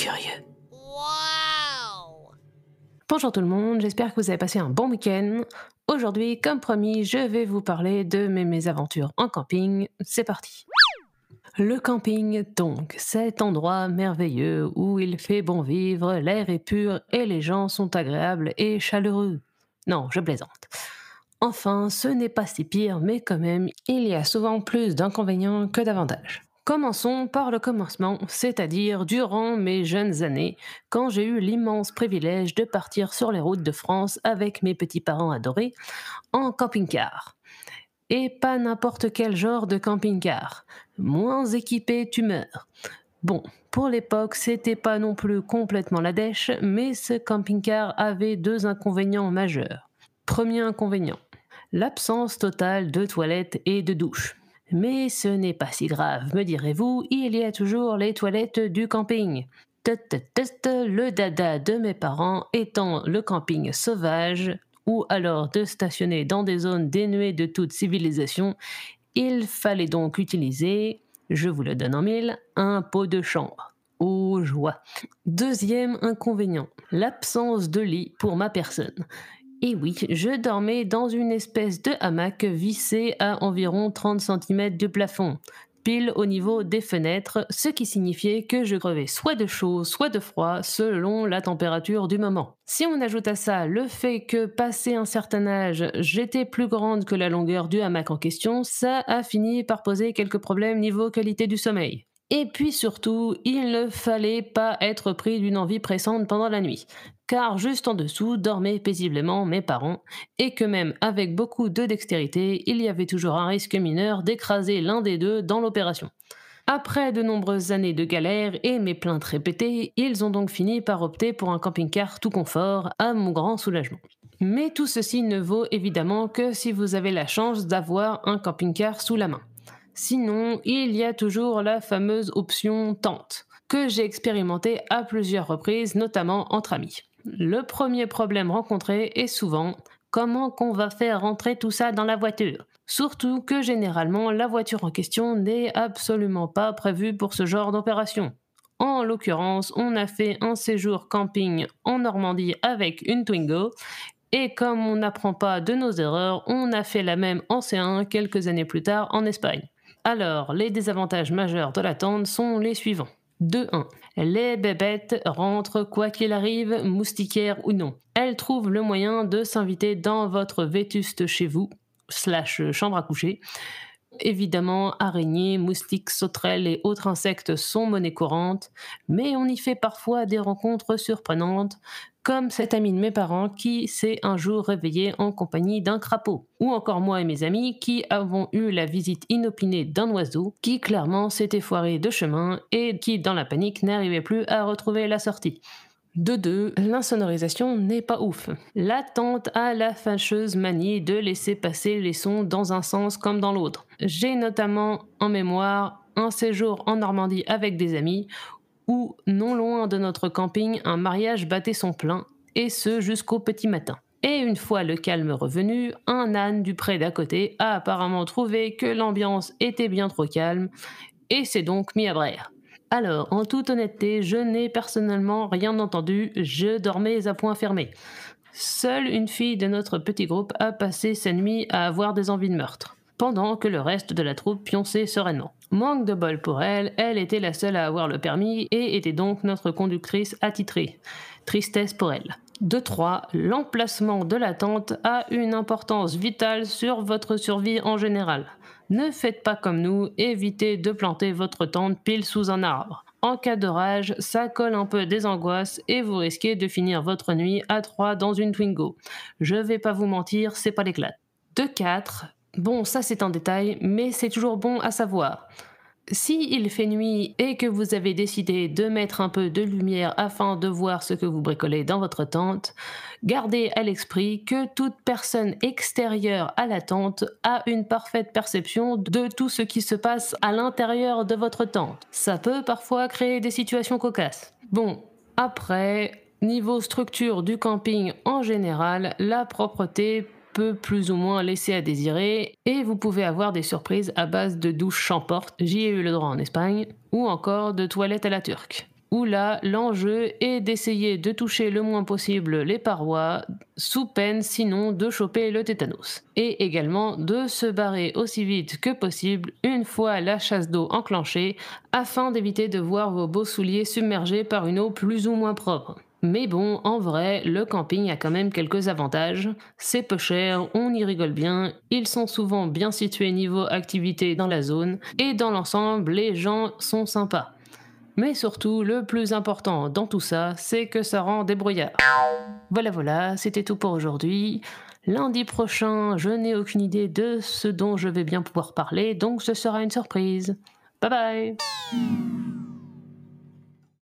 curieux. Bonjour tout le monde, j'espère que vous avez passé un bon week-end. Aujourd'hui, comme promis, je vais vous parler de mes mésaventures en camping. C'est parti. Le camping, donc, cet endroit merveilleux où il fait bon vivre, l'air est pur et les gens sont agréables et chaleureux. Non, je plaisante. Enfin, ce n'est pas si pire, mais quand même, il y a souvent plus d'inconvénients que d'avantages. Commençons par le commencement, c'est-à-dire durant mes jeunes années, quand j'ai eu l'immense privilège de partir sur les routes de France avec mes petits-parents adorés en camping-car. Et pas n'importe quel genre de camping-car. Moins équipé, tu meurs. Bon, pour l'époque, c'était pas non plus complètement la dèche, mais ce camping-car avait deux inconvénients majeurs. Premier inconvénient, l'absence totale de toilettes et de douches. Mais ce n'est pas si grave, me direz-vous, il y a toujours les toilettes du camping. Le dada de mes parents étant le camping sauvage, ou alors de stationner dans des zones dénuées de toute civilisation, il fallait donc utiliser, je vous le donne en mille, un pot de chambre. Oh joie. Deuxième inconvénient, l'absence de lit pour ma personne. Et oui, je dormais dans une espèce de hamac vissé à environ 30 cm du plafond, pile au niveau des fenêtres, ce qui signifiait que je crevais soit de chaud, soit de froid, selon la température du moment. Si on ajoute à ça le fait que, passé un certain âge, j'étais plus grande que la longueur du hamac en question, ça a fini par poser quelques problèmes niveau qualité du sommeil. Et puis surtout, il ne fallait pas être pris d'une envie pressante pendant la nuit, car juste en dessous dormaient paisiblement mes parents, et que même avec beaucoup de dextérité, il y avait toujours un risque mineur d'écraser l'un des deux dans l'opération. Après de nombreuses années de galère et mes plaintes répétées, ils ont donc fini par opter pour un camping-car tout confort, à mon grand soulagement. Mais tout ceci ne vaut évidemment que si vous avez la chance d'avoir un camping-car sous la main. Sinon, il y a toujours la fameuse option tente, que j'ai expérimentée à plusieurs reprises, notamment entre amis. Le premier problème rencontré est souvent comment qu'on va faire rentrer tout ça dans la voiture? Surtout que généralement la voiture en question n'est absolument pas prévue pour ce genre d'opération. En l'occurrence, on a fait un séjour camping en Normandie avec une Twingo et comme on n'apprend pas de nos erreurs, on a fait la même en C1 quelques années plus tard en Espagne. Alors, les désavantages majeurs de la tente sont les suivants. 2-1. Les bébêtes rentrent quoi qu'il arrive, moustiquaires ou non. Elles trouvent le moyen de s'inviter dans votre vétuste chez vous, slash chambre à coucher. Évidemment, araignées, moustiques, sauterelles et autres insectes sont monnaie courante, mais on y fait parfois des rencontres surprenantes, comme cet ami de mes parents qui s'est un jour réveillé en compagnie d'un crapaud, ou encore moi et mes amis qui avons eu la visite inopinée d'un oiseau qui clairement s'était foiré de chemin et qui dans la panique n'arrivait plus à retrouver la sortie. De deux, l'insonorisation n'est pas ouf. La tente a la fâcheuse manie de laisser passer les sons dans un sens comme dans l'autre. J'ai notamment en mémoire un séjour en Normandie avec des amis où, non loin de notre camping, un mariage battait son plein, et ce jusqu'au petit matin. Et une fois le calme revenu, un âne du pré d'à côté a apparemment trouvé que l'ambiance était bien trop calme, et s'est donc mis à braire. Alors, en toute honnêteté, je n'ai personnellement rien entendu, je dormais à point fermé. Seule une fille de notre petit groupe a passé sa nuit à avoir des envies de meurtre, pendant que le reste de la troupe pionçait sereinement. Manque de bol pour elle, elle était la seule à avoir le permis et était donc notre conductrice attitrée. Tristesse pour elle. De 3. L'emplacement de la tente a une importance vitale sur votre survie en général. Ne faites pas comme nous, évitez de planter votre tente pile sous un arbre. En cas d'orage, ça colle un peu des angoisses et vous risquez de finir votre nuit à 3 dans une Twingo. Je vais pas vous mentir, c'est pas l'éclat. De 4. Bon, ça c'est un détail, mais c'est toujours bon à savoir. Si il fait nuit et que vous avez décidé de mettre un peu de lumière afin de voir ce que vous bricolez dans votre tente, gardez à l'esprit que toute personne extérieure à la tente a une parfaite perception de tout ce qui se passe à l'intérieur de votre tente. Ça peut parfois créer des situations cocasses. Bon, après, niveau structure du camping en général, la propreté peut plus ou moins laisser à désirer et vous pouvez avoir des surprises à base de douches champortes, j'y ai eu le droit en Espagne, ou encore de toilettes à la turque. où là, l'enjeu est d'essayer de toucher le moins possible les parois, sous peine sinon de choper le tétanos. Et également de se barrer aussi vite que possible une fois la chasse d'eau enclenchée, afin d'éviter de voir vos beaux souliers submergés par une eau plus ou moins propre. Mais bon, en vrai, le camping a quand même quelques avantages. C'est peu cher, on y rigole bien, ils sont souvent bien situés niveau activité dans la zone, et dans l'ensemble, les gens sont sympas. Mais surtout, le plus important dans tout ça, c'est que ça rend débrouillard. Voilà, voilà, c'était tout pour aujourd'hui. Lundi prochain, je n'ai aucune idée de ce dont je vais bien pouvoir parler, donc ce sera une surprise. Bye bye